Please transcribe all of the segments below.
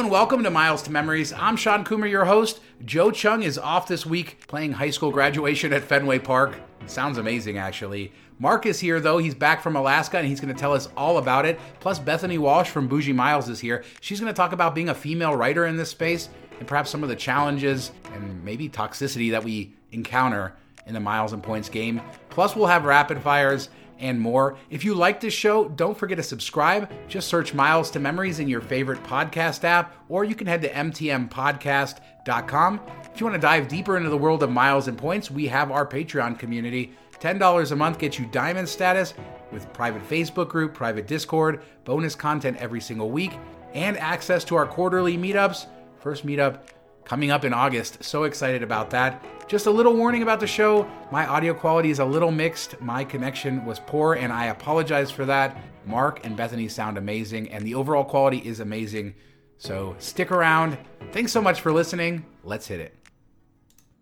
And welcome to Miles to Memories. I'm Shawn Coomer, your host. Joe Cheung is off this week playing high school graduation at Fenway Park. Sounds amazing, actually. Mark is here, though. He's back from Alaska and he's going to tell us all about it. Plus, Bethany Walsh from Bougie Miles is here. She's going to talk about being a female writer in this space and perhaps some of the challenges and maybe toxicity that we encounter in the Miles and Points game. Plus, we'll have rapid fires and more. If you like this show, don't forget to subscribe. Just search Miles to Memories in your favorite podcast app, or you can head to mtmpodcast.com. If you want to dive deeper into the world of Miles and Points, we have our Patreon community. $10 a month gets you diamond status with private Facebook group, private Discord, bonus content every single week, and access to our quarterly meetups. First meetup coming up in August. So excited about that. Just a little warning about the show my audio quality is a little mixed. My connection was poor, and I apologize for that. Mark and Bethany sound amazing, and the overall quality is amazing. So stick around. Thanks so much for listening. Let's hit it.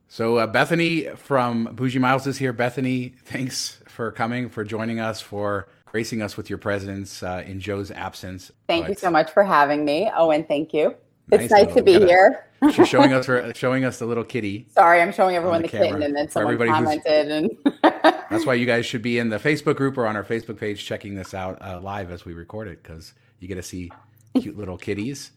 So, uh, Bethany from Bougie Miles is here. Bethany, thanks for coming, for joining us, for gracing us with your presence uh, in Joe's absence. Thank but, you so much for having me. Oh, and thank you. It's nice, nice to be gotta, here. she's showing us her, showing us the little kitty. Sorry, I'm showing everyone the, the kitten, and then someone commented, and that's why you guys should be in the Facebook group or on our Facebook page checking this out uh, live as we record it because you get to see cute little kitties,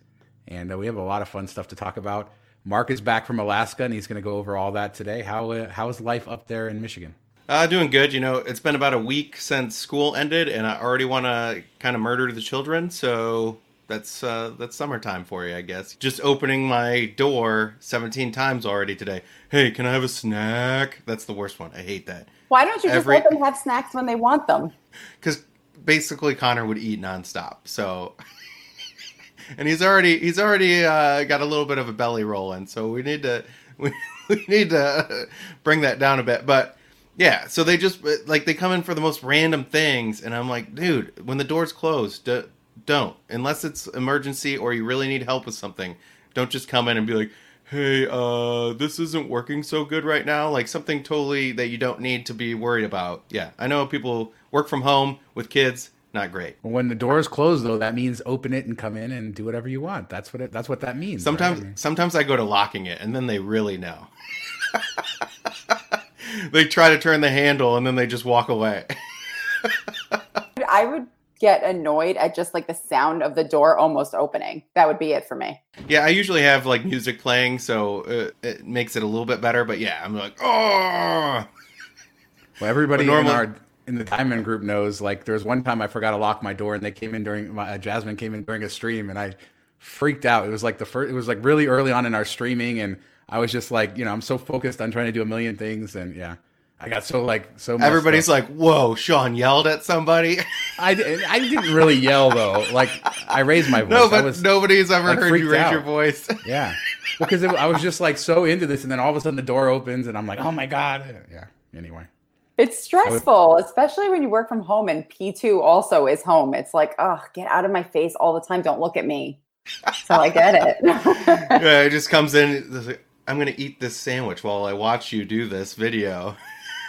and uh, we have a lot of fun stuff to talk about. Mark is back from Alaska, and he's going to go over all that today. How uh, how is life up there in Michigan? Uh, doing good. You know, it's been about a week since school ended, and I already want to kind of murder the children. So that's uh, that's summertime for you, I guess. Just opening my door 17 times already today. Hey, can I have a snack? That's the worst one. I hate that. Why don't you Every... just let them have snacks when they want them? Because basically Connor would eat nonstop. So, and he's already he's already uh, got a little bit of a belly rolling. So we need to we, we need to bring that down a bit. But yeah, so they just like they come in for the most random things, and I'm like, dude, when the door's closed don't. Unless it's emergency or you really need help with something don't just come in and be like hey uh this isn't working so good right now. Like something totally that you don't need to be worried about. Yeah i know people work from home with kids not great. When the door is closed though that means open it and come in and do whatever you want. That's what it that's what that means sometimes right? sometimes i go to locking it and then they really know. They try to turn the handle and then they just walk away. I would get annoyed at just like the sound of the door almost opening. That would be it for me. Yeah, I usually have like music playing, so uh, it makes it a little bit better. But yeah, I'm like, oh. Well, everybody normal- in our in the Diamond group knows. Like, there was one time I forgot to lock my door, and they came in during my uh, Jasmine came in during a stream, and I freaked out. It was like the first. It was like really early on in our streaming, and I was just like, you know, I'm so focused on trying to do a million things, and yeah. I got so like so. Everybody's up. like, "Whoa, Shawn yelled at somebody." I, I didn't really yell though. Like I raised my voice. No, but was, nobody's ever like, heard you raise out. your voice. yeah, because I was just like so into this, and then all of a sudden the door opens, and I'm like, "Oh my god!" Yeah. Anyway, it's stressful, especially when you work from home, and P two also is home. It's like, oh, get out of my face all the time. Don't look at me. So I get it. yeah, it just comes in. I'm gonna eat this sandwich while I watch you do this video.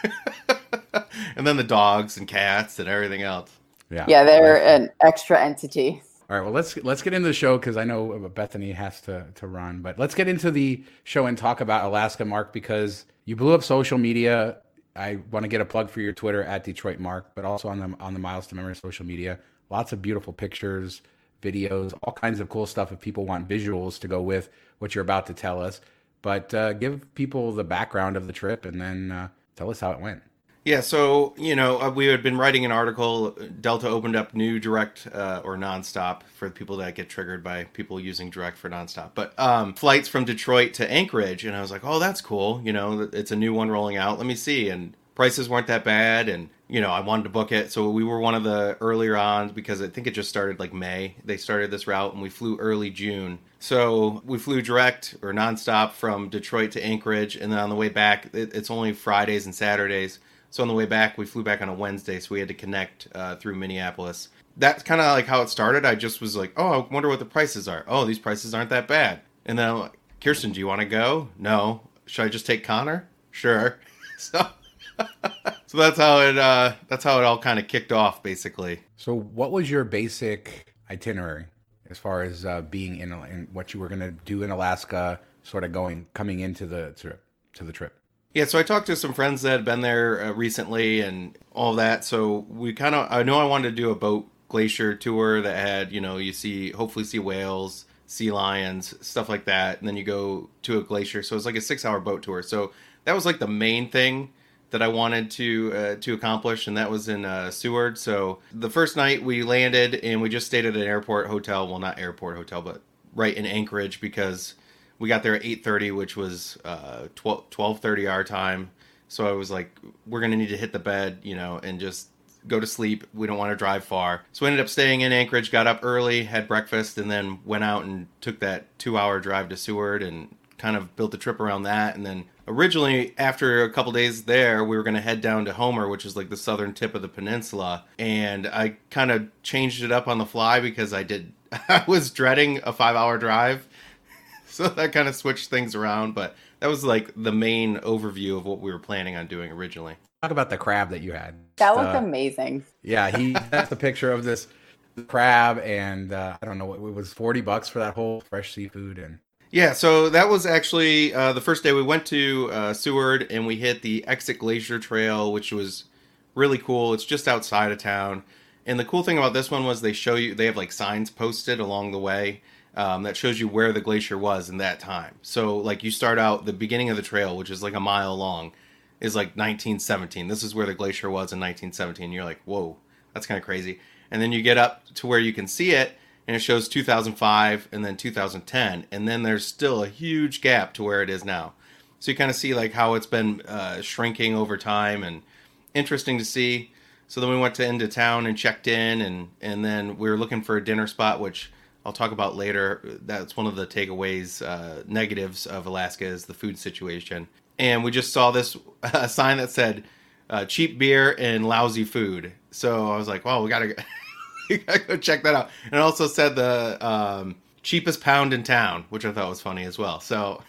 and then the dogs and cats and everything else. Yeah, yeah, they're an extra entity. All right, well let's let's get into the show because I know Bethany has to to run, but let's get into the show and talk about Alaska, Mark, because you blew up social media. I want to get a plug for your Twitter at Detroit Mark, but also on the on the Miles to Memory social media. Lots of beautiful pictures, videos, all kinds of cool stuff. If people want visuals to go with what you're about to tell us, but uh, give people the background of the trip and then uh, tell us how it went. Yeah, so you know uh, we had been writing an article. Delta opened up new direct uh, or nonstop for people that get triggered by people using direct for nonstop. But um, flights from Detroit to Anchorage, and I was like, oh, that's cool. You know, it's a new one rolling out. Let me see. And prices weren't that bad, and you know, I wanted to book it. So we were one of the earlier on because I think it just started like May. They started this route, and we flew early June. So we flew direct or nonstop from Detroit to Anchorage, and then on the way back, it, it's only Fridays and Saturdays. So on the way back, we flew back on a Wednesday, so we had to connect uh, through Minneapolis. That's kind of like how it started. I just was like, oh, I wonder what the prices are. Oh, these prices aren't that bad. And then I'm like, Kirsten, do you want to go? No. Should I just take Connor? Sure. so, so that's how it. Uh, that's how it all kind of kicked off, basically. So, what was your basic itinerary as far as uh, being in, in what you were going to do in Alaska, sort of going coming into the trip to the trip? Yeah, so I talked to some friends that had been there uh, recently and all that. So we kind of, I know I wanted to do a boat glacier tour that had, you know, you see, hopefully see whales, sea lions, stuff like that. And then you go to a glacier. So it's like a six hour boat tour. So that was like the main thing that I wanted to uh, to accomplish, and that was in uh, Seward. So the first night we landed, and we just stayed at an airport hotel. Well, not airport hotel, but right in Anchorage because we got there at 8.30 which was uh, 12, 12.30 our time so i was like we're gonna need to hit the bed you know and just go to sleep we don't want to drive far so we ended up staying in anchorage got up early had breakfast and then went out and took that two hour drive to seward and kind of built the trip around that and then originally after a couple days there we were going to head down to homer which is like the southern tip of the peninsula and i kind of changed it up on the fly because i did i was dreading a five hour drive so that kind of switched things around. But that was like the main overview of what we were planning on doing originally. Talk about the crab that you had. That looked uh, amazing. Yeah, he that's the picture of this crab, and uh, I don't know what it was forty bucks for that whole fresh seafood and. Yeah, so that was actually uh, the first day we went to uh, Seward and we hit the Exit Glacier Trail, which was really cool. It's just outside of town. And the cool thing about this one was they show you, they have like signs posted along the way um, that shows you where the glacier was in that time. So, like, you start out the beginning of the trail, which is like a mile long, is like 1917. This is where the glacier was in 1917. You're like, whoa, that's kind of crazy. And then you get up to where you can see it, and it shows 2005 and then 2010, and then there's still a huge gap to where it is now. So you kind of see like how it's been uh, shrinking over time, and interesting to see. So then we went to into town and checked in, and and then we were looking for a dinner spot, which I'll talk about later. That's one of the takeaways, uh, negatives of Alaska is the food situation. And we just saw this uh, sign that said uh, cheap beer and lousy food. So I was like, well, we gotta, we gotta go check that out. And also said the um, cheapest pound in town, which I thought was funny as well. So.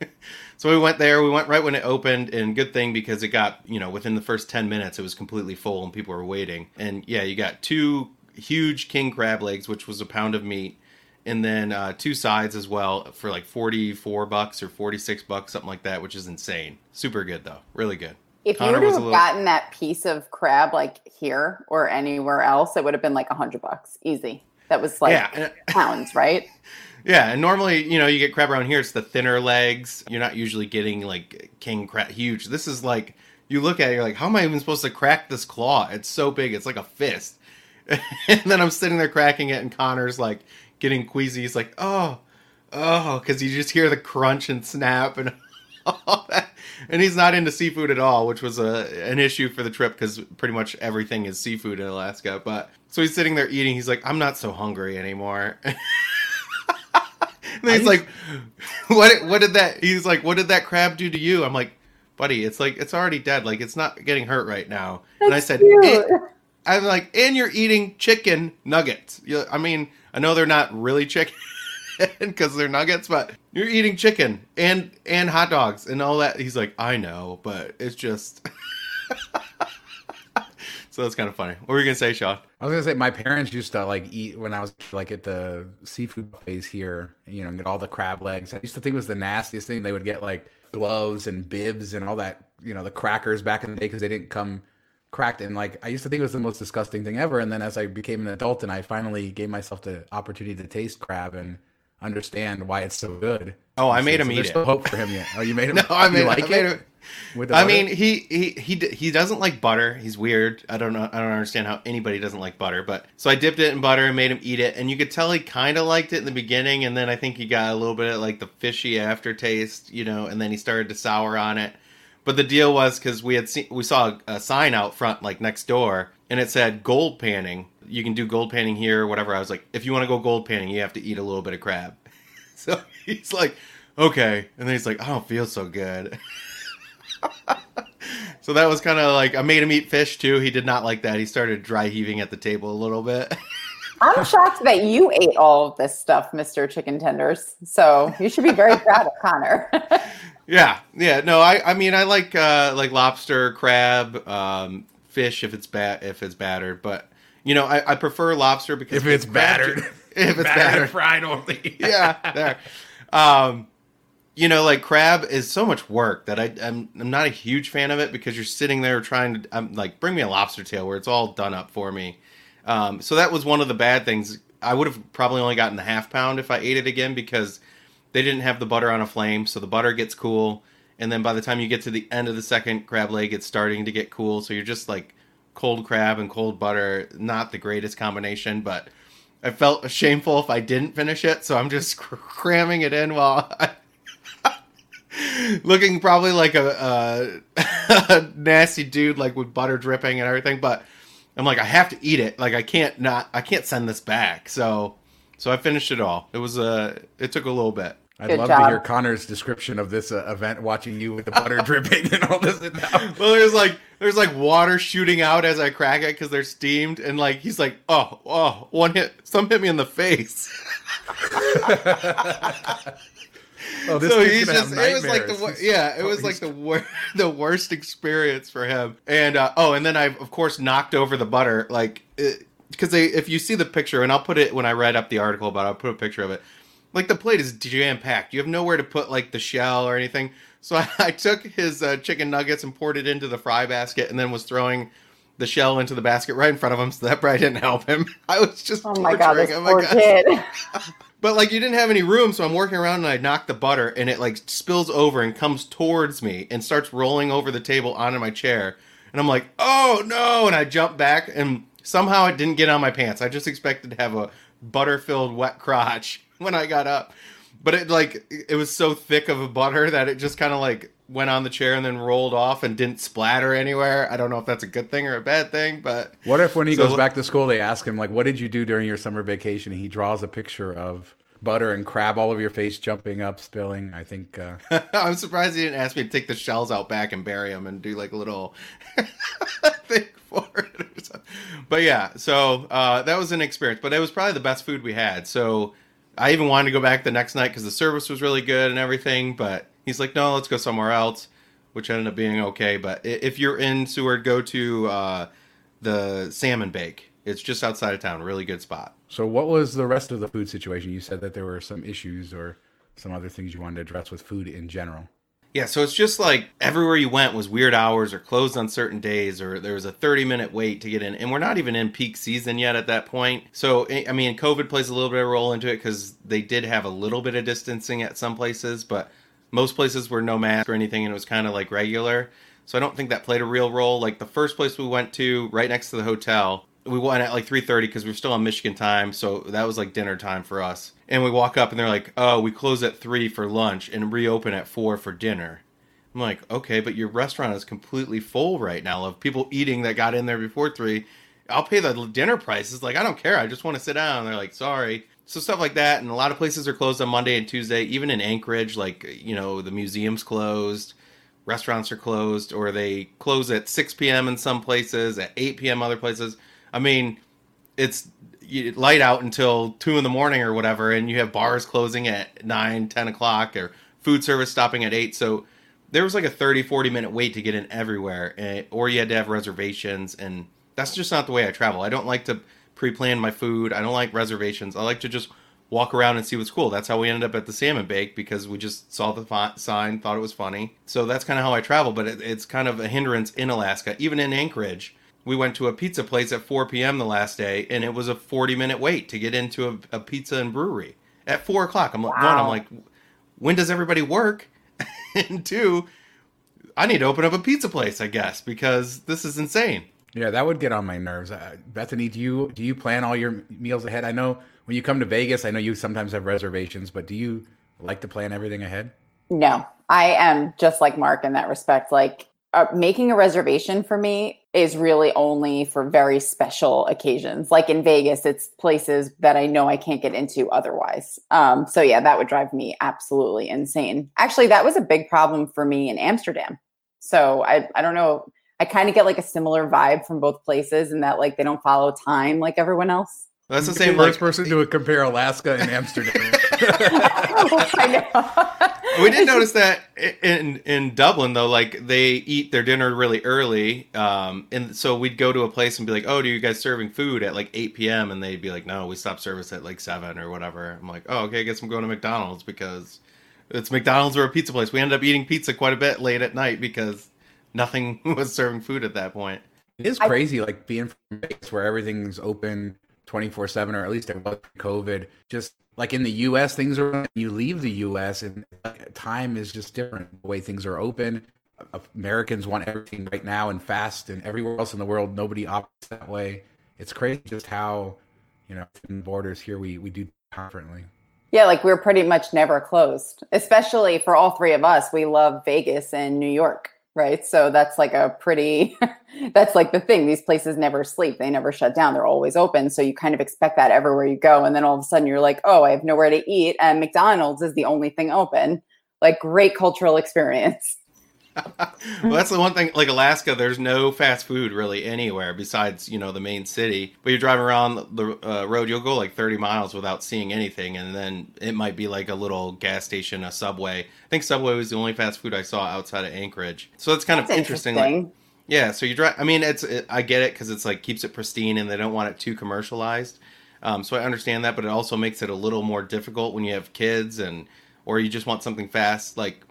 so we went there. We went right when it opened, and good thing because it got you know within the first ten minutes it was completely full and people were waiting. And yeah, you got two huge king crab legs, which was a pound of meat, and then uh, two sides as well for like 44 bucks or 46 bucks something like that which is insane super good though really good if Connor you would have little... gotten that piece of crab like here or anywhere else it would have been like a 100 bucks. Easy. That was like yeah. pounds right? Yeah and normally you know you get crab around here it's the thinner legs. You're not usually getting like king crab huge. This is like you look at it you're like how am i even supposed to crack this claw? It's so big it's like a fist. And then i'm sitting there cracking it and connor's like getting queasy. He's like, oh, oh, because you just hear the crunch and snap and all that. And he's not into seafood at all, which was a an issue for the trip because pretty much everything is seafood in Alaska. But so he's sitting there eating. He's like, I'm not so hungry anymore. and he's like, what? What did that? He's like, what did that crab do to you? I'm like, buddy, it's like it's already dead. Like it's not getting hurt right now. That's and I said, I'm like, and you're eating chicken nuggets. You, I mean, I know they're not really chicken because they're nuggets, but you're eating chicken and and hot dogs and all that. He's like, I know, but it's just. so that's kind of funny. What were you gonna say, Shawn? I was gonna say my parents used to like eat when I was like at the seafood place here. You know, and get all the crab legs. I used to think it was the nastiest thing. They would get like gloves and bibs and all that. You know, the crackers back in the day because they didn't come cracked and like I used to think it was the most disgusting thing ever and then as I became an adult and I finally gave myself the opportunity to taste crab and understand why it's so good. Oh, I made him so eat there's it. Still hope for him yet. Oh, you made him. no, I made. like I made it? I mean, he he he he doesn't like butter. He's weird. I don't know. I don't understand how anybody doesn't like butter. But so I dipped it in butter and made him eat it, and you could tell he kind of liked it in the beginning, and then I think he got a little bit of like the fishy aftertaste, you know, and then he started to sour on it. But the deal was because we had seen we saw a, a sign out front like next door, and it said gold panning. You can do gold panning here, whatever. I was like, if you want to go gold panning, you have to eat a little bit of crab. So he's like, okay, and then he's like, I don't feel so good. so that was kind of like I made him eat fish too. He did not like that. He started dry heaving at the table a little bit. I'm shocked that you ate all of this stuff, Mr. Chicken Tenders. So you should be very proud of Connor. yeah, yeah. No, I I mean I like uh like lobster, crab, um, fish if it's bad if it's battered, but you know I, I prefer lobster because if it's crab- battered, if it's battered, battered, fried only. yeah, there. Um, you know, like crab is so much work that I, I'm I'm not a huge fan of it because you're sitting there trying to I'm like bring me a lobster tail where it's all done up for me. Um, so that was one of the bad things. I would have probably only gotten the half pound if I ate it again because they didn't have the butter on a flame, so the butter gets cool, and then by the time you get to the end of the second crab leg, it's starting to get cool. So you're just like cold crab and cold butter, not the greatest combination, but I felt shameful if I didn't finish it, so I'm just cr- cramming it in while looking probably like a, a, nasty dude, like with butter dripping and everything. But I'm like, I have to eat it. Like I can't not, I can't send this back. So, so I finished it all. It was uh it took a little bit. I'd Good love job. to hear Connor's description of this uh, event, watching you with the butter dripping and all this. Well, there's like there's like water shooting out as I crack it because they're steamed, and like he's like, oh, oh, one hit, some hit me in the face. Oh, this so he's just it was like the nightmares. yeah it was like the wor- the worst experience for him and uh, oh and then i of course knocked over the butter like because they if you see the picture and i'll put it when i read up the article about it i'll put a picture of it like the plate is jam packed you have nowhere to put like the shell or anything so i, I took his uh, chicken nuggets and poured it into the fry basket and then was throwing the shell into the basket right in front of him so that probably didn't help him i was just oh my god, this him, poor kid. But like you didn't have any room, so I'm working around and I knock the butter and it like spills over and comes towards me and starts rolling over the table onto my chair. And I'm like, oh no! And I jump back and somehow it didn't get on my pants. I just expected to have a butter filled wet crotch when I got up. But it like it was so thick of a butter that it just kind of like went on the chair and then rolled off and didn't splatter anywhere. I don't know if that's a good thing or a bad thing, but What if when he So- goes back to school, they ask him like, "What did you do during your summer vacation?" And he draws a picture of butter and crab all over your face, jumping up, spilling. I think uh, I'm surprised he didn't ask me to take the shells out back and bury them and do like a little thing for it. Or something. But yeah, so uh, that was an experience. But it was probably the best food we had. So I even wanted to go back the next night because the service was really good and everything. But he's like, no, let's go somewhere else, which ended up being okay. But if you're in Seward, go to uh, the Salmon Bake. It's just outside of town. Really good spot. So, what was the rest of the food situation? You said that there were some issues or some other things you wanted to address with food in general. Yeah, so it's just like everywhere you went was weird hours or closed on certain days or there was a 30 minute wait to get in. And we're not even in peak season yet at that point. So, I mean, COVID plays a little bit of a role into it because they did have a little bit of distancing at some places, but most places were no mask or anything and it was kind of like regular. So I don't think that played a real role. Like the first place we went to, right next to the hotel, we went at like 3.30 because we are still on michigan time so that was like dinner time for us and we walk up and they're like oh we close at 3 for lunch and reopen at 4 for dinner i'm like okay but your restaurant is completely full right now of people eating that got in there before 3 i'll pay the dinner prices like i don't care i just want to sit down and they're like sorry so stuff like that and a lot of places are closed on monday and tuesday even in anchorage like you know the museum's closed restaurants are closed or they close at 6 p.m. in some places, at 8 p.m. other places. I mean, it's light out until 2 in the morning or whatever, and you have bars closing at 9, 10 o'clock, or food service stopping at 8. So there was like a 30, 40 minute wait to get in everywhere, eh, or you had to have reservations, and that's just not the way I travel. I don't like to pre plan my food, I don't like reservations. I like to just walk around and see what's cool. That's how we ended up at the salmon bake because we just saw the sign, thought it was funny. So that's kind of how I travel, but it, it's kind of a hindrance in Alaska. Even in Anchorage, we went to a pizza place at 4 p.m. the last day, and it was a 40 minute wait to get into a, a pizza and brewery at 4 o'clock. I'm like, one, I'm like, when does everybody work? and two, I need to open up a pizza place, I guess, because this is insane. Yeah, that would get on my nerves. Uh, Bethany, do you do you plan all your meals ahead? I know when you come to Vegas, I know you sometimes have reservations, but do you like to plan everything ahead? No, I am just like Mark in that respect. Like uh, making a reservation for me is really only for very special occasions. Like in Vegas, it's places that I know I can't get into otherwise. Um, so yeah, that would drive me absolutely insane. Actually, that was a big problem for me in Amsterdam. So I, I don't know. I kind of get like a similar vibe from both places in that like they don't follow time like everyone else. That's the same. First like, person to compare Alaska and Amsterdam. I know. we did notice that in in Dublin though, like they eat their dinner really early, um, and so we'd go to a place and be like, "Oh, do you guys serving food at like 8 p.m.?" And they'd be like, "No, we stop service at like seven or whatever." I'm like, "Oh, okay, I guess I'm going to McDonald's because it's McDonald's or a pizza place." We ended up eating pizza quite a bit late at night because nothing was serving food at that point. It is crazy, I, like being from Vegas where everything's open 24 7 or at least it was covid just like in the us things are you leave the us and time is just different the way things are open. Americans want everything right now and fast and everywhere else in the world nobody opts that way. It's crazy just how you know borders here we we do differently yeah like we're pretty much never closed especially for all three of us. We love vegas and new york right? So that's like a pretty that's like the thing these places never sleep they never shut down they're always open so you kind of expect that everywhere you go and then all of a sudden you're like oh i have nowhere to eat and mcdonald's is the only thing open. Like great cultural experience well, that's the one thing. Like Alaska, there's no fast food really anywhere besides you know the main city. But you're driving around the uh, road, you'll go like 30 miles without seeing anything, and then it might be like a little gas station, a Subway. I think Subway was the only fast food I saw outside of Anchorage. So it's kind that's of interesting. interesting. Like, yeah, so you drive. I mean, it's it, I get it because it's like keeps it pristine, and they don't want it too commercialized. Um, so I understand that, but it also makes it a little more difficult when you have kids and or you just want something fast, like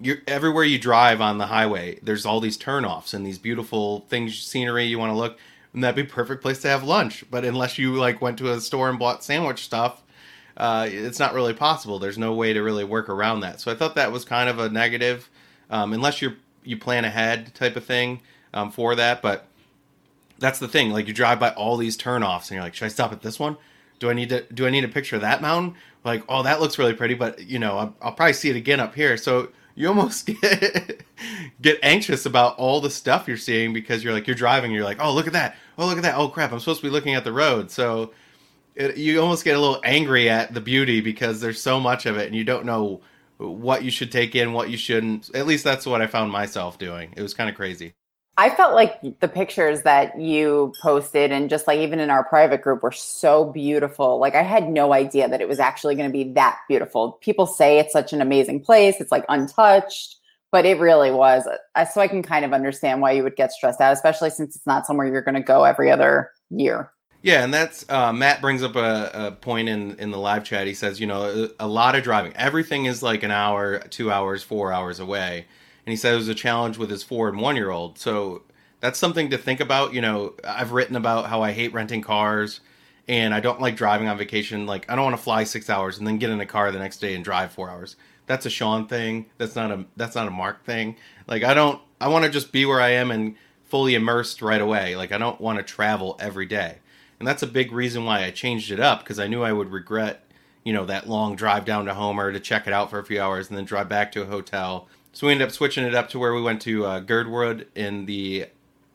you're everywhere you drive on the highway there's all these turnoffs and these beautiful things scenery you want to look and that'd be perfect place to have lunch. But unless you like went to a store and bought sandwich stuff uh, it's not really possible. There's no way to really work around that. So i thought that was kind of a negative um, unless you you plan ahead type of thing um, for that. But that's the thing like you drive by all these turnoffs and you're like should i stop at this one? Do i need to do i need a picture of that mountain? Like oh that looks really pretty but you know I'll, I'll probably see it again up here. So you almost get get anxious about all the stuff you're seeing because you're like you're driving you're like oh look at that. Oh look at that. Oh crap i'm supposed to be looking at the road. So it, you almost get a little angry at the beauty because there's so much of it and you don't know what you should take in what you shouldn't. At least that's what i found myself doing. It was kind of crazy I felt like the pictures that you posted and just like even in our private group were so beautiful. Like I had no idea that it was actually going to be that beautiful. People say it's such an amazing place, it's like untouched, but it really was. So I can kind of understand why you would get stressed out, especially since it's not somewhere you're going to go every other year. Yeah, and that's uh, Matt brings up a, a, point in in the live chat. He says, you know, a, a lot of driving. Everything is like an hour, two hours, four hours away and he said it was a challenge with his four and one year old. So that's something to think about. You know, I've written about how I hate renting cars and I don't like driving on vacation. Like I don't want to fly six hours and then get in a car the next day and drive four hours. That's a Shawn thing. That's not a that's not a Mark thing. Like I don't I want to just be where I am and fully immersed right away. Like I don't want to travel every day. And that's a big reason why I changed it up because I knew I would regret, you know, that long drive down to Homer to check it out for a few hours and then drive back to a hotel so we ended up switching it up to where we went to uh, Girdwood in the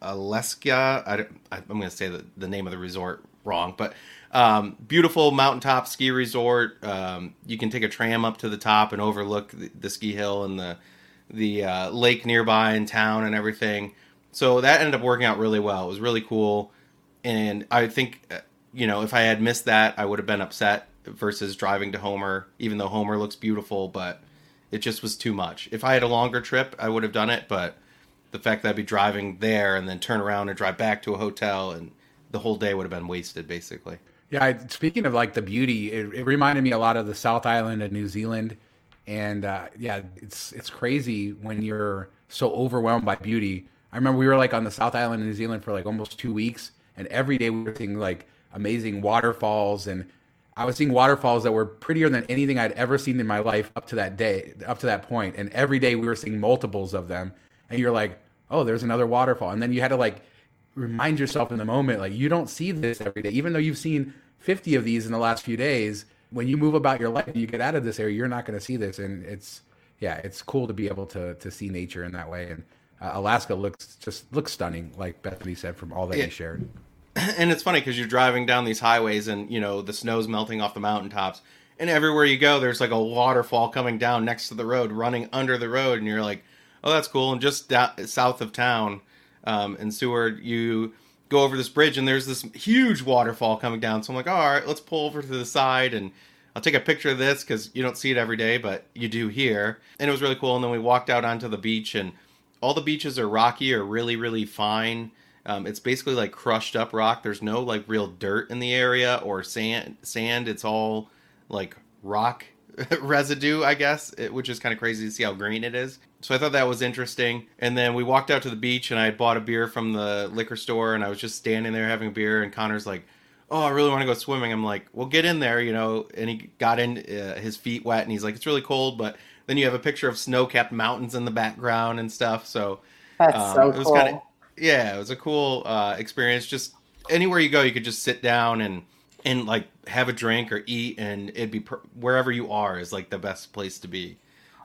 Alyeska. I, am going to say the, the name of the resort wrong, but um, beautiful mountaintop ski resort. Um, you can take a tram up to the top and overlook the, the ski hill and the the uh, lake nearby in town and everything. So that ended up working out really well. It was really cool, and I think uh, you know if I had missed that, I would have been upset versus driving to Homer, even though Homer looks beautiful, but it just was too much. If I had a longer trip, I would have done it, but the fact that I'd be driving there and then turn around and drive back to a hotel and the whole day would have been wasted basically. Yeah, I, speaking of like the beauty, it, it, reminded me a lot of the South Island of New Zealand, and uh, yeah, it's it's crazy when you're so overwhelmed by beauty. I remember we were like on the South Island of New Zealand for like almost two weeks, and every day we were seeing like amazing waterfalls and I was seeing waterfalls that were prettier than anything I'd ever seen in my life up to that day, up to that point. And every day we were seeing multiples of them. and you're like, oh, there's another waterfall, and then you had to like remind yourself in the moment, like you don't see this every day, even though you've seen 50 of these in the last few days. When you move about your life, and you get out of this area, you're not going to see this, and it's yeah, it's cool to be able to to see nature in that way. And uh, Alaska looks just looks stunning, like Bethany said from all that Yeah. you shared. and it's funny because you're driving down these highways and you know the snow's melting off the mountaintops and everywhere you go there's like a waterfall coming down next to the road running under the road and you're like oh that's cool. And just south of town um, in seward you go over this bridge and there's this huge waterfall coming down. So i'm like all right let's pull over to the side and i'll take a picture of this because you don't see it every day but you do here. And it was really cool. And then we walked out onto the beach and all the beaches are rocky or really really fine um, it's basically like crushed up rock. There's no like real dirt in the area or sand. Sand. It's all like rock residue, I guess, it, which is kind of crazy to see how green it is. So I thought that was interesting. And then we walked out to the beach, and I had bought a beer from the liquor store, and I was just standing there having a beer. And Connor's like, "Oh, I really want to go swimming." I'm like, "Well, get in there," you know. And he got in, uh, his feet wet, and he's like, "It's really cold," but then you have a picture of snow-capped mountains in the background and stuff. So That's um, so it was cool. kind of yeah, it was a cool uh, experience. Just anywhere you go, you could just sit down and and like have a drink or eat, and it'd be per- wherever you are is like the best place to be.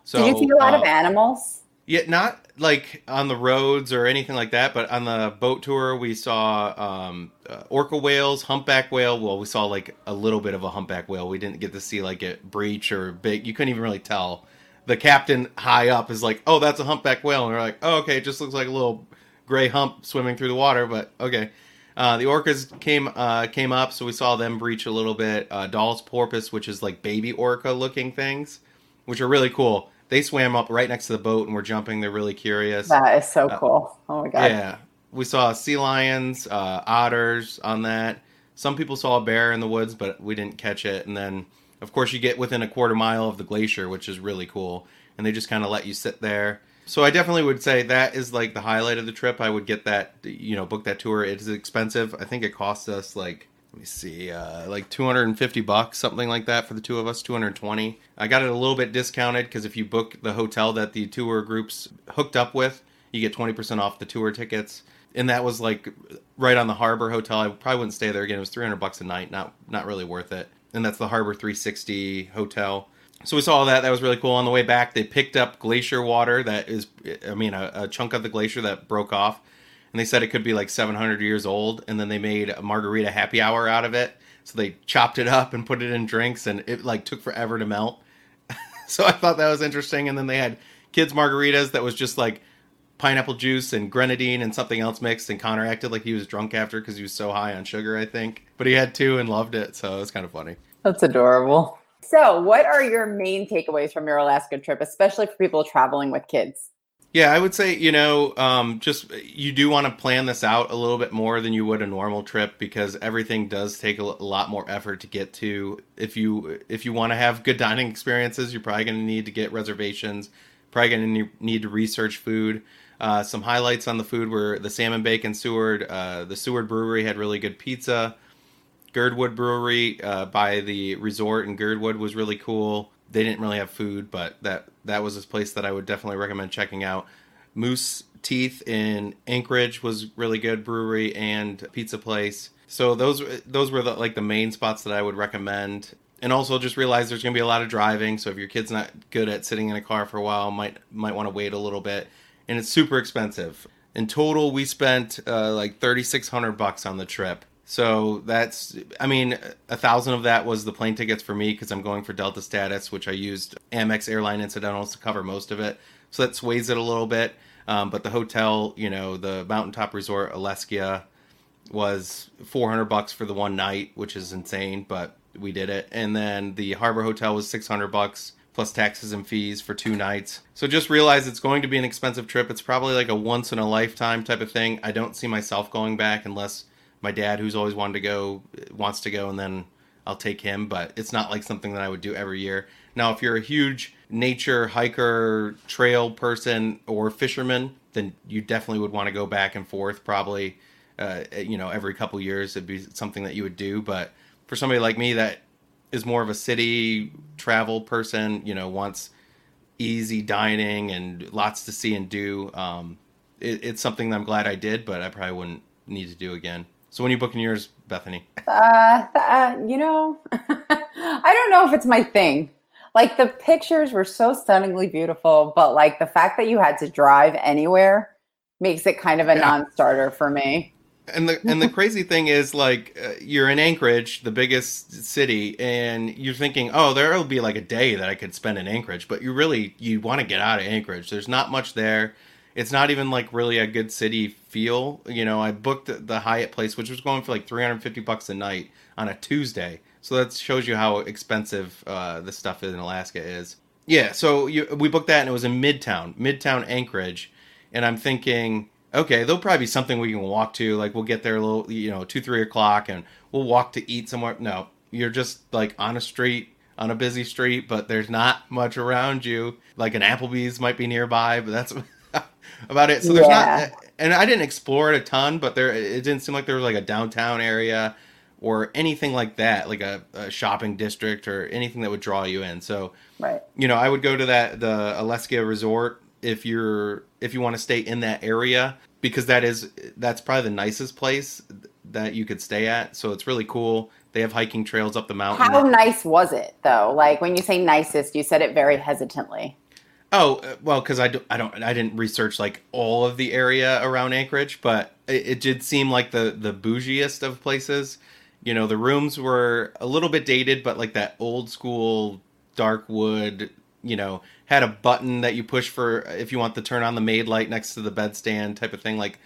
So Did you see a lot of uh, animals? yeah, not like on the roads or anything like that, but on the boat tour we saw um, uh, orca whales, humpback whale. Well, we saw like a little bit of a humpback whale. We didn't get to see like a breach or big. You couldn't even really tell. The captain high up is like, "Oh, that's a humpback whale," and we're like, "Oh, okay, it just looks like a little gray hump swimming through the water." But okay. Uh, the orcas came uh, came up, so we saw them breach a little bit. Uh, Dall's porpoise, which is like baby orca looking things, which are really cool. They swam up right next to the boat and were jumping. They're really curious. That is so cool. Oh my god. uh, Yeah, we saw sea lions, uh, otters on that. Some people saw a bear in the woods, but we didn't catch it. And then, of course, you get within a quarter mile of the glacier, which is really cool. And they just kind of let you sit there. So I definitely would say that is like the highlight of the trip. I would get that, you know, book that tour. It is expensive. I think it cost us like let me see, uh, like 250 bucks, something like that for the two of us, 220. I got it a little bit discounted because if you book the hotel that the tour groups hooked up with, you get 20% off the tour tickets. And that was like right on the Harbor Hotel. I probably wouldn't stay there again. It was 300 bucks a night, not not really worth it. And that's the Harbor 360 hotel. So we saw that. That was really cool. On the way back, they picked up glacier water that is, I mean, a, a chunk of the glacier that broke off. And they said it could be like 700 years old. And then they made a margarita happy hour out of it. So they chopped it up and put it in drinks. And it like took forever to melt. So i thought that was interesting. And then they had kids margaritas that was just like pineapple juice and grenadine and something else mixed. And connor acted like he was drunk after because he was so high on sugar i think. But he had two and loved it. So it was kind of funny. That's adorable. So, what are your main takeaways from your Alaska trip, especially for people traveling with kids? Yeah, I would say, you know, um, just you do want to plan this out a little bit more than you would a normal trip because everything does take a lot more effort to get to. If you if you want to have good dining experiences, you're probably going to need to get reservations. Probably going to need to research food. Uh, some highlights on the food were the salmon bake in Seward. Uh, the Seward Brewery had really good pizza. Girdwood Brewery uh, by the resort in Girdwood was really cool. They didn't really have food, but that that was a place that I would definitely recommend checking out. Moose Teeth in Anchorage was really good brewery and pizza place. So those those were the, like the main spots that I would recommend. And also just realize there's going to be a lot of driving, so if your kid's not good at sitting in a car for a while, might might want to wait a little bit. And it's super expensive. In total, we spent uh, like 3600 bucks on the trip. So that's, I mean, a thousand of that was the plane tickets for me because I'm going for Delta status, which I used Amex airline incidentals to cover most of it. So that sways it a little bit. Um, but the hotel, you know, the mountaintop resort, Alyeska, was 400 bucks for the one night, which is insane, but we did it. And then the Harbor Hotel was 600 bucks plus taxes and fees for two nights. So just realize it's going to be an expensive trip. It's probably like a once in a lifetime type of thing. I don't see myself going back unless my dad, who's always wanted to go, wants to go, and then I'll take him. But it's not like something that I would do every year. Now, if you're a huge nature hiker, trail person, or fisherman, then you definitely would want to go back and forth. Probably, uh, you know, every couple years it'd be something that you would do. But for somebody like me that is more of a city travel person, you know, wants easy dining and lots to see and do. Um, it, it's something that I'm glad I did, but I probably wouldn't need to do again. So when you booking yours, Bethany? Uh, uh, you know, I don't know if it's my thing. Like the pictures were so stunningly beautiful, but like the fact that you had to drive anywhere makes it kind of a yeah. non-starter for me. And the and the crazy thing is like uh, you're in Anchorage, the biggest city, and you're thinking, oh, there'll be like a day that I could spend in Anchorage, but you really you want to get out of Anchorage. There's not much there. It's not even like really a good city feel. You know, I booked the Hyatt place, which was going for like 350 bucks a night on a Tuesday. So that shows you how expensive uh, the stuff in Alaska is. Yeah, so you, we booked that and it was in Midtown, Midtown Anchorage, and I'm thinking, okay, there'll probably be something we can walk to. Like we'll get there a little, you know, two three o'clock, and we'll walk to eat somewhere. No, you're just like on a street, on a busy street, but there's not much around you. Like an Applebee's might be nearby, but that's about it. So there's yeah. not, and I didn't explore it a ton, but there it didn't seem like there was like a downtown area or anything like that, like a, a, shopping district or anything that would draw you in. So, right, you know, I would go to that the Alyeska Resort if you're if you want to stay in that area because that is that's probably the nicest place that you could stay at. So it's really cool. They have hiking trails up the mountain. How nice was it though? Like when you say nicest, you said it very hesitantly. Oh uh, well, because I, do, I don't I didn't research like all of the area around Anchorage, but it, it did seem like the the bougiest of places. You know, the rooms were a little bit dated, but like that old school dark wood. You know, had a button that you push for if you want to turn on the maid light next to the bedstand type of thing. Like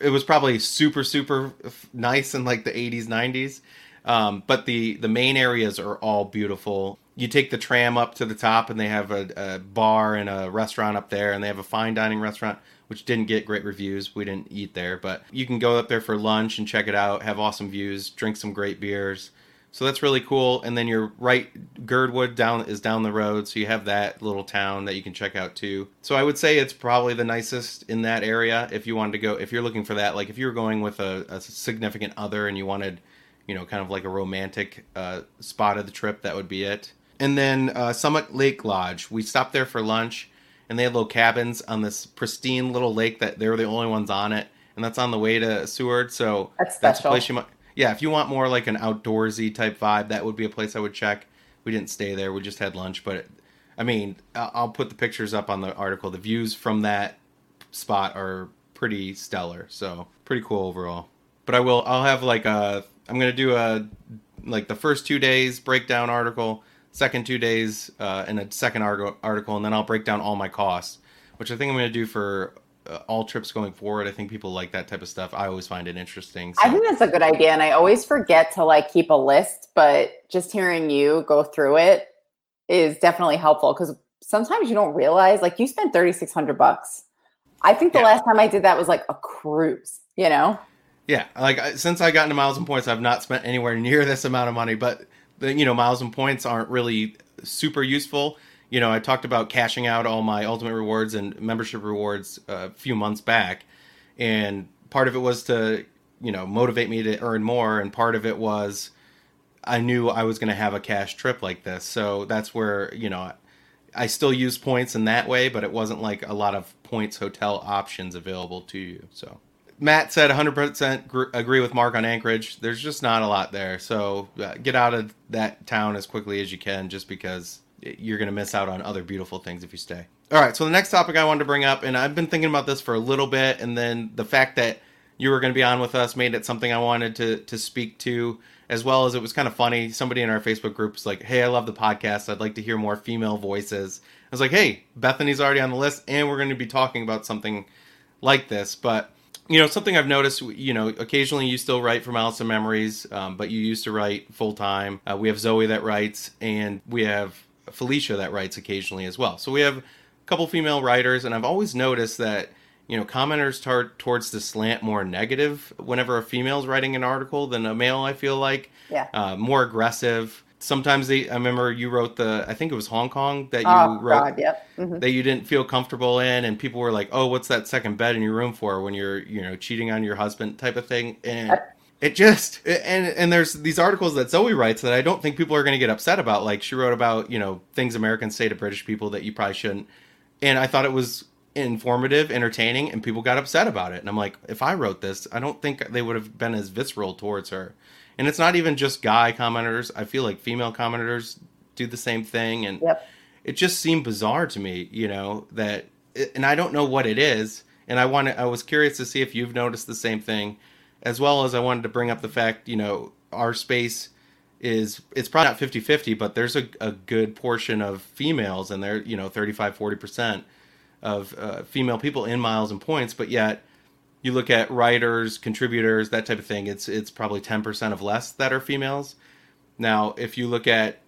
it was probably super super nice in like the 80s 90s. Um, but the the main areas are all beautiful you take the tram up to the top and they have a, a, bar and a restaurant up there and they have a fine dining restaurant which didn't get great reviews. We didn't eat there but you can go up there for lunch and check it out have awesome views drink some great beers. So that's really cool. And then you're right girdwood down is down the road so you have that little town that you can check out too. So i would say it's probably the nicest in that area if you wanted to go if you're looking for that. Like if you were going with a, a significant other and you wanted you know kind of like a romantic uh, spot of the trip that would be it and then uh, Summit Lake Lodge. We stopped there for lunch, and they had little cabins on this pristine little lake that they were the only ones on it, and that's on the way to Seward. So that's, that's a place you might. Yeah, if you want more like an outdoorsy type vibe, that would be a place I would check. We didn't stay there; we just had lunch. But I mean, I'll put the pictures up on the article. The views from that spot are pretty stellar, so pretty cool overall. But I will. I'll have like a. I'm gonna do a like the first two days breakdown article second two days uh, in a second article, and then I'll break down all my costs, which I think I'm going to do for uh, all trips going forward. I think people like that type of stuff. I always find it interesting. So. I think that's a good idea, and I always forget to like keep a list, but just hearing you go through it is definitely helpful because sometimes you don't realize like you spent 3600 bucks. I think the yeah. last time I did that was like a cruise, you know? Yeah, like since I got into miles and points, I've not spent anywhere near this amount of money, but the you know miles and points aren't really super useful. You know, I talked about cashing out all my ultimate rewards and membership rewards a few months back, and part of it was to you know motivate me to earn more, and part of it was I knew I was going to have a cash trip like this, so that's where you know I still use points in that way, but it wasn't like a lot of points hotel options available to you. So Matt said 100% gr- agree with Mark on Anchorage. There's just not a lot there. So uh, get out of that town as quickly as you can just because you're going to miss out on other beautiful things if you stay. All right, so the next topic I wanted to bring up, and I've been thinking about this for a little bit, and then the fact that you were going to be on with us made it something I wanted to, to speak to, as well as it was kind of funny. Somebody in our Facebook group was like, Hey, I love the podcast. I'd like to hear more female voices. I was like, Hey, Bethany's already on the list, and we're going to be talking about something like this. But you know something I've noticed. You know, occasionally you still write from Alice Memories, um, but you used to write full time. Uh, we have Zoe that writes, and we have Felicia that writes occasionally as well. So we have a couple female writers, and I've always noticed that you know commenters tar- towards the slant more negative whenever a female's writing an article than a male. I feel like yeah, uh, more aggressive sometimes they i remember you wrote the i think it was hong kong that you oh, wrote God, yep. Mm-hmm. that you didn't feel comfortable in and people were like oh what's that second bed in your room for when you're you know cheating on your husband type of thing and it just and and there's these articles that Zoe writes that I don't think people are going to get upset about. Like she wrote about you know things Americans say to British people that you probably shouldn't, and I thought it was informative, entertaining, and people got upset about it. And I'm like, if I wrote this, I don't think they would have been as visceral towards her. And it's not even just guy commenters. I feel like female commenters do the same thing, and Yep. it just seemed bizarre to me, you know, that and I don't know what it is, and I want I was curious to see if you've noticed the same thing as well as I wanted to bring up the fact, you know, our space is it's probably not 50-50, but there's a, a good portion of females and they're, you know, 35 40% of uh, female people in miles and points, but yet you look at writers, contributors, that type of thing, it's it's probably 10% of less that are females. Now, if you look at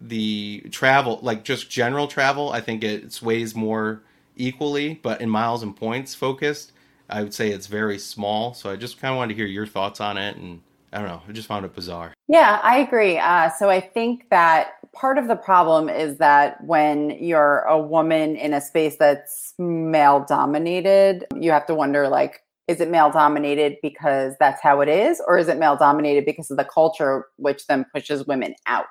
the travel, like just general travel, I think it sways more equally, but in miles and points focused, I would say it's very small. So I just kind of wanted to hear your thoughts on it, and I don't know, I just found it bizarre. Yeah, I agree. Uh, so I think that part of the problem is that when you're a woman in a space that's male dominated, you have to wonder like, is it male dominated because that's how it is, or is it male dominated because of the culture which then pushes women out?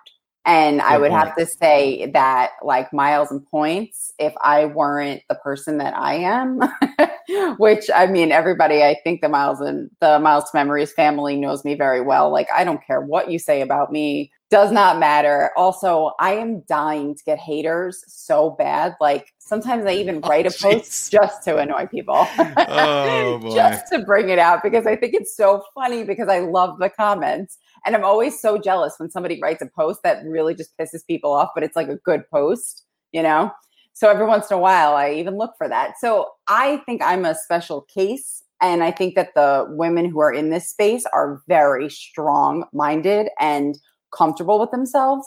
And I would point. have to say that, like miles and points, if I weren't the person that I am, which I mean, everybody, I think the Miles and the Miles to Memories family knows me very well. Like, I don't care what you say about me, does not matter. Also, I am dying to get haters so bad. Like, sometimes I even Oh, write a jeez. post just to annoy people. Oh, boy. just to bring it out because I think it's so funny because I love the comments. And I'm always so jealous when somebody writes a post that really just pisses people off, but it's like a good post, you know? So every once in a while, I even look for that. So I think I'm a special case. And I think that the women who are in this space are very strong minded and comfortable with themselves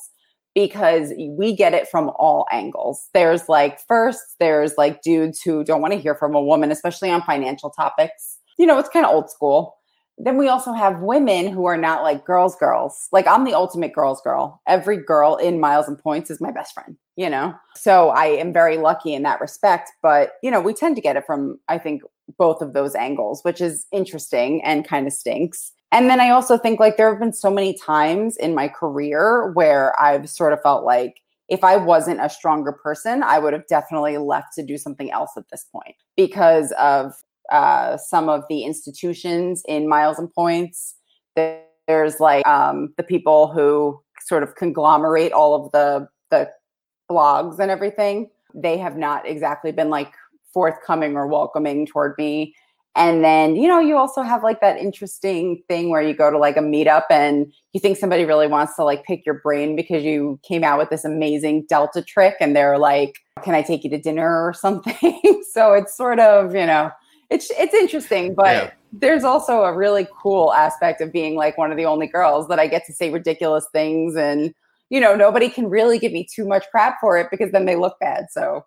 because we get it from all angles. There's like, first, there's like dudes who don't want to hear from a woman, especially on financial topics. You know, it's kind of old school. Then we also have women who are not like girls, girls. Like I'm the ultimate girls, girl. Every girl in Miles and Points is my best friend, you know? So I am very lucky in that respect. But, you know, we tend to get it from, I think, both of those angles, which is interesting and kind of stinks. And then I also think like there have been so many times in my career where I've sort of felt like if I wasn't a stronger person, I would have definitely left to do something else at this point because of uh, some of the institutions in Miles and Points. There's like um, the people who sort of conglomerate all of the the blogs and everything. They have not exactly been like forthcoming or welcoming toward me. And then, you know, you also have like that interesting thing where you go to like a meetup and you think somebody really wants to like pick your brain because you came out with this amazing Delta trick and they're like, can I take you to dinner or something? so it's sort of, you know, it's it's interesting, but Yeah. there's also a really cool aspect of being like one of the only girls that I get to say ridiculous things and you know, nobody can really give me too much crap for it because then they look bad. So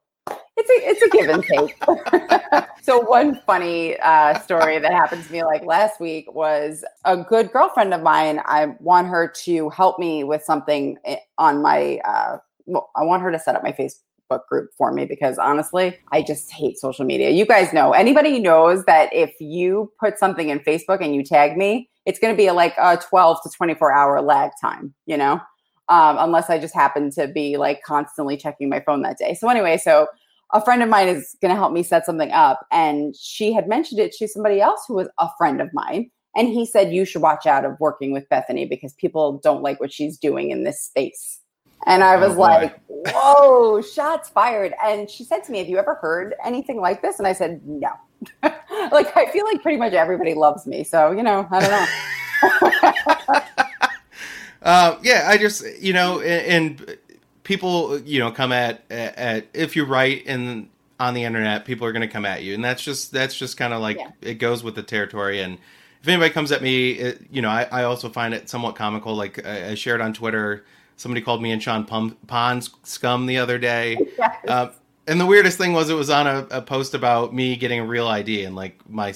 it's a it's a give and take. so one funny uh, story that happened to me like last week was a good girlfriend of mine. I want her to help me with something on my. Uh, well, I want her to set up my Facebook group for me because honestly, I just hate social media. You guys know anybody knows that if you put something in Facebook and you tag me, it's going to be like a 12 to 24 hour lag time. You know. Um, unless I just happen to be like constantly checking my phone that day. So anyway, so a friend of mine is going to help me set something up. And she had mentioned it to somebody else who was a friend of mine. And he said you should watch out of working with bethany because people don't like what she's doing in this space. And i Oh, was boy. like whoa shots fired. And she said to me have you ever heard anything like this? And i said no. Like i feel like pretty much everybody loves me. So you know i don't know. Uh, yeah, I just you know, and, and people you know come at, at if you write in on the internet, people are going to come at you, and that's just that's just kind of like Yeah. it goes with the territory. And if anybody comes at me, it, you know, I, I also find it somewhat comical. Like I, I shared on Twitter, somebody called me and Shawn Pum, Pond scum the other day. Yes. Uh, and the weirdest thing was it was on a, a post about me getting a real ID and like my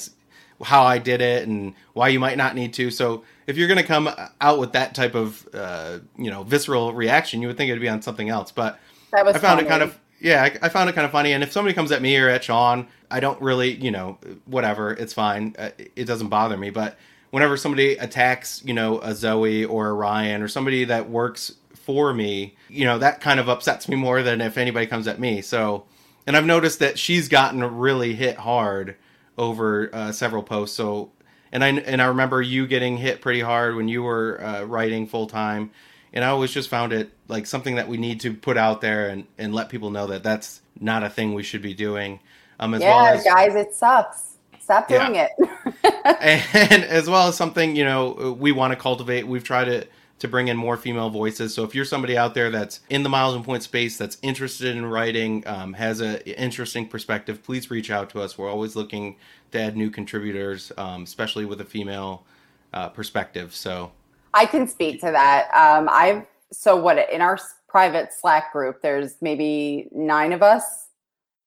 how I did it and why you might not need to. So if you're gonna come out with that type of uh, you know visceral reaction, you would think it'd be on something else. But that was I found funny. it kind of yeah, I, I found it kind of funny. And if somebody comes at me or at Shawn, I don't really you know whatever, it's fine. Uh, it doesn't bother me. But whenever somebody attacks, you know, a Zoe or a Ryan or somebody that works for me, you know, that kind of upsets me more than if anybody comes at me. So, and I've noticed that she's gotten really hit hard over uh, several posts. So, and I and I remember you getting hit pretty hard when you were uh, writing full time, and I always just found it like something that we need to put out there and and let people know that that's not a thing we should be doing. Um, as yeah, well as, guys, it sucks. Stop doing yeah. it. and as well as something you know we want to cultivate. We've tried to to bring in more female voices. So if you're somebody out there that's in the miles and point space, that's interested in writing, um, has an interesting perspective, please reach out to us. We're always looking to add new contributors, um, especially with a female uh, perspective. So I can speak to that. Um, I've so what in our private Slack group, there's maybe nine of us.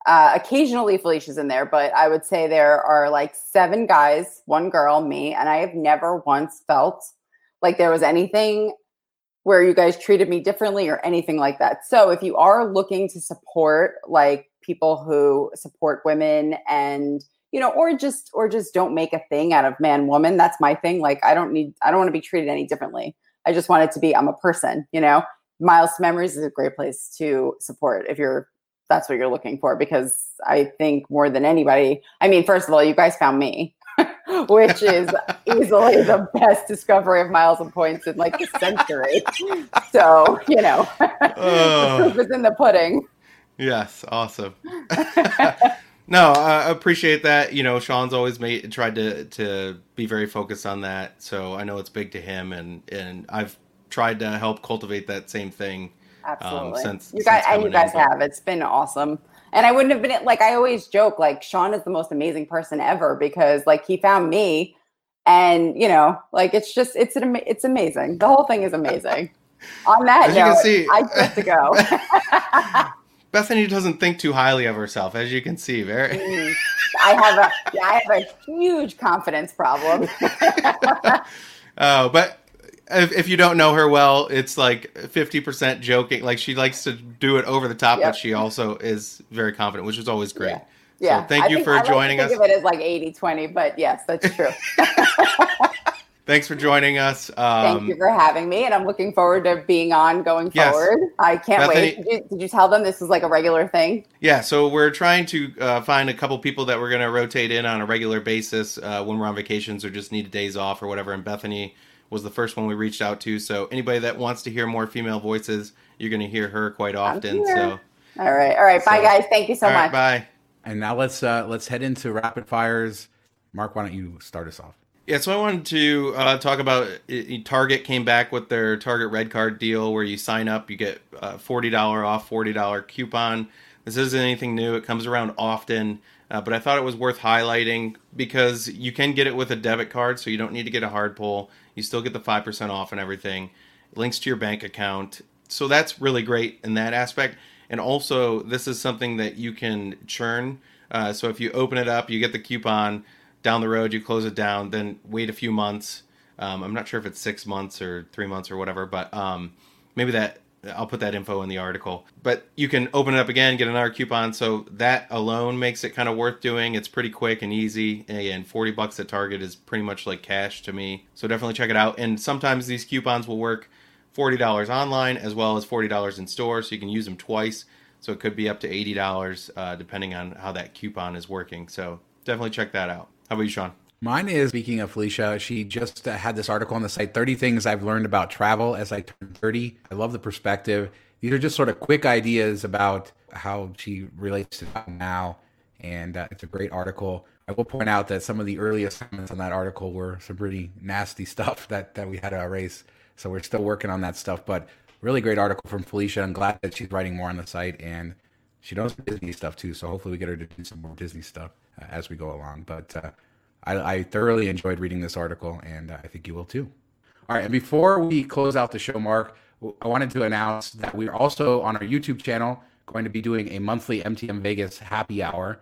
Uh, occasionally Felicia's in there, but I would say there are like seven guys, one girl, me, and I have never once felt like there was anything where you guys treated me differently or anything like that. So if you are looking to support like people who support women and you know or just or just don't make a thing out of man woman that's my thing like i don't need i don't want to be treated any differently. I just want it to be i'm a person you know? Miles memories is a great place to support if you're that's what you're looking for because i think more than anybody i mean first of all you guys found me which is easily the best discovery of miles and points in like a century. So, you know, uh, the proof is in the pudding. Yes, awesome. no, I appreciate that. You know, Shawn's always made tried to to be very focused on that. So I know it's big to him, and and I've tried to help cultivate that same thing. Um, Absolutely. Um, since you guys and you guys in, have. It's been awesome. And I wouldn't have been like I always joke like Shawn is the most amazing person ever because like he found me and you know like it's just it's an it's amazing. The whole thing is amazing. On that as note, see, I have to go. Bethany doesn't think too highly of herself, as you can see. Very. Mm. I have a I have a huge confidence problem. oh, but if, if you don't know her well, it's like 50% joking. Like she likes to do it over the top, yep. but she also is very confident, which is always great. Yeah. yeah. So thank I you for joining us. I think of it as like 80 20, but yes, that's true. Thanks for joining us. Um, Thank you for having me, and I'm looking forward to being on going yes. forward. I can't Bethany, wait. Did you, did you, tell them this is like a regular thing? Yeah, so we're trying to uh, find a couple people that we're going to rotate in on a regular basis uh, when we're on vacations or just need days off or whatever. And Bethany was the first one we reached out to. So anybody that wants to hear more female voices, you're going to hear her quite often. So all right, all right, bye guys. Thank you so much. Right, bye. And now let's uh, let's head into rapid fires. Mark, why don't you start us off? Yeah, so I wanted to uh, talk about it, Target came back with their Target Redcard deal where you sign up, you get uh, forty dollar off, forty dollar coupon. This isn't anything new; it comes around often. Uh, but I thought it was worth highlighting because you can get it with a debit card, so you don't need to get a hard pull. You still get the 5% off and everything. Links to your bank account. So that's really great in that aspect. And also, this is something that you can churn. Uh, so if you open it up, you get the coupon. Down the road, you close it down, then wait a few months. Um, I'm not sure if it's six months or three months or whatever, but um, maybe that I'll put that info in the article. But you can open it up again, get another coupon. So that alone makes it kind of worth doing. It's pretty quick and easy. And 40 bucks at Target is pretty much like cash to me. So definitely check it out. And sometimes these coupons will work $40 online as well as $40 in store. So you can use them twice. So it could be up to $80 uh, depending on how that coupon is working. So definitely check that out. How about you, Shawn? Mine is speaking of Felicia, she just uh, had this article on the site 30 things I've learned about travel as I turn 30. I love the perspective. These are just sort of quick ideas about how she relates to now. And uh, it's a great article. I will point out that some of the earliest comments on that article were some pretty nasty stuff that, that we had to erase. So we're still working on that stuff. But really great article from Felicia. I'm glad that she's writing more on the site and she knows Disney stuff too. So hopefully we get her to do some more Disney stuff uh, as we go along. But uh, I, I thoroughly enjoyed reading this article, and I think you will too. All right, and before we close out the show, Mark, I wanted to announce that we are also on our YouTube channel going to be doing a monthly MTM Vegas happy hour.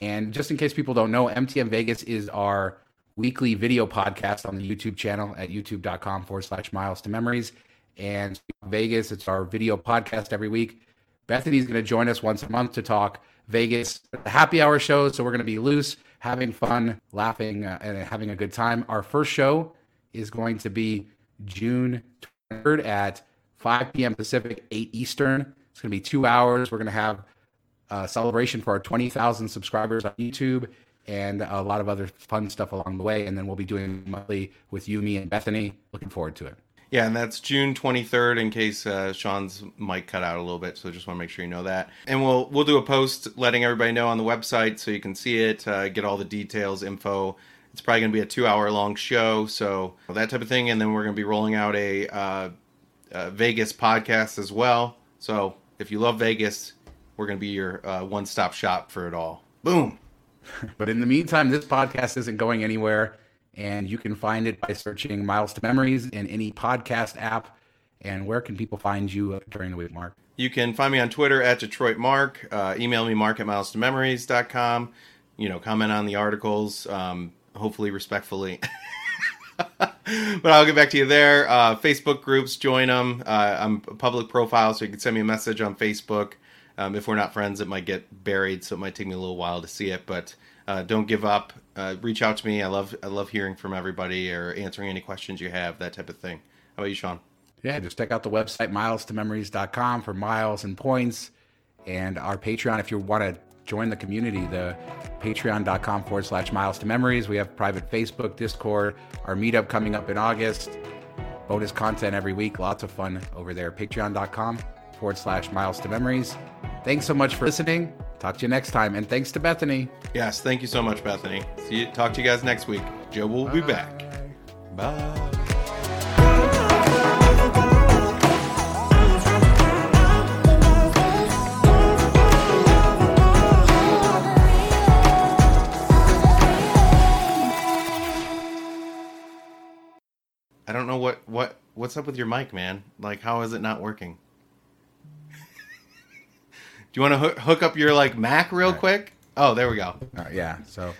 And just in case people don't know, MTM Vegas is our weekly video podcast on the YouTube channel at youtube.com forward slash miles to memories. And Vegas, it's our video podcast every week. Bethany's going to join us once a month to talk Vegas, happy hour show. So we're going to be loose, having fun, laughing, uh, and having a good time. Our first show is going to be June 3rd at 5 p.m. Pacific, 8 Eastern. It's going to be two hours. We're going to have a celebration for our 20,000 subscribers on YouTube and a lot of other fun stuff along the way. And then we'll be doing monthly with you, me, and Bethany. Looking forward to it. Yeah, and that's June 23rd. In case uh, Shawn's mic cut out a little bit, so just want to make sure you know that. And we'll we'll do a post letting everybody know on the website so you can see it, uh, get all the details, info. It's probably going to be a two-hour long show, so that type of thing. And then we're going to be rolling out a, uh, a Vegas podcast as well. So if you love Vegas, we're going to be your uh, one-stop shop for it all. Boom. but in the meantime, this podcast isn't going anywhere and you can find it by searching Miles to Memories in any podcast app. And where can people find you during the week, Mark? You can find me on Twitter at Detroit Mark. Uh, email me, mark at miles to memories.com. You know, comment on the articles, um, hopefully respectfully. but I'll get back to you there. Uh, Facebook groups, join them. Uh, I'm a public profile, so you can send me a message on Facebook. Um, if we're not friends, it might get buried, so it might take me a little while to see it. But uh, don't give up. Uh, reach out to me. I love I love hearing from everybody or answering any questions you have, that type of thing. How about you, Shawn? Yeah, just check out the website miles2memories.com for miles and points, and our Patreon if you want to join the community. The patreon.com forward slash miles to memories. We have private Facebook, Discord, our meetup coming up in August. Bonus content every week. Lots of fun over there. Patreon.com forward slash miles to memories. Thanks so much for listening. Talk to you next time. And thanks to Bethany. Yes, thank you so much, Bethany. See you, talk to you guys next week. Joe will Bye. be back. Bye. I don't know what what what's up with your mic, man. Like, how is it not working? You want to hook, hook up your like Mac real right. quick? Oh, there we go. yeah. So,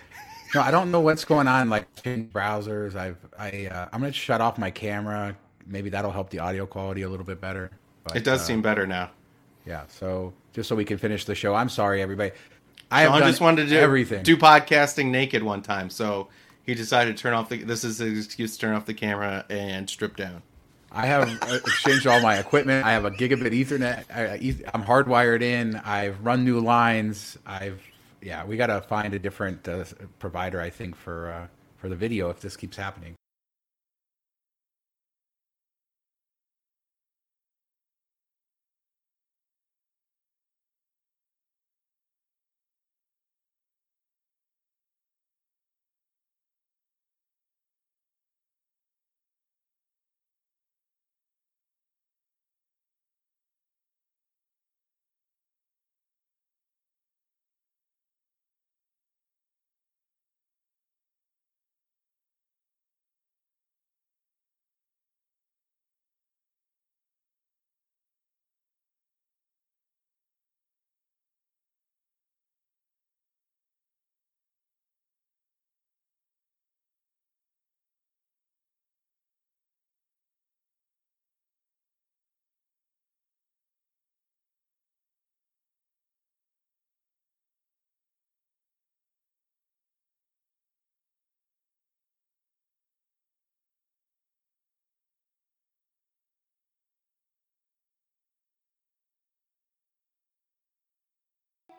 no, I don't know what's going on. Like in browsers, I've I uh, I'm gonna shut off my camera. Maybe that'll help the audio quality a little bit better. But, it does uh, seem better now. Yeah. So just so we can finish the show. I'm sorry, everybody. I Shawn just wanted to do everything. Do podcasting naked one time, so he decided to turn off the. This is his excuse to turn off the camera and strip down. I have exchanged all my equipment. I have a gigabit Ethernet. I, am hardwired in. I've run new lines. I've yeah. We got to find a different uh, provider. I think for uh, for the video if this keeps happening.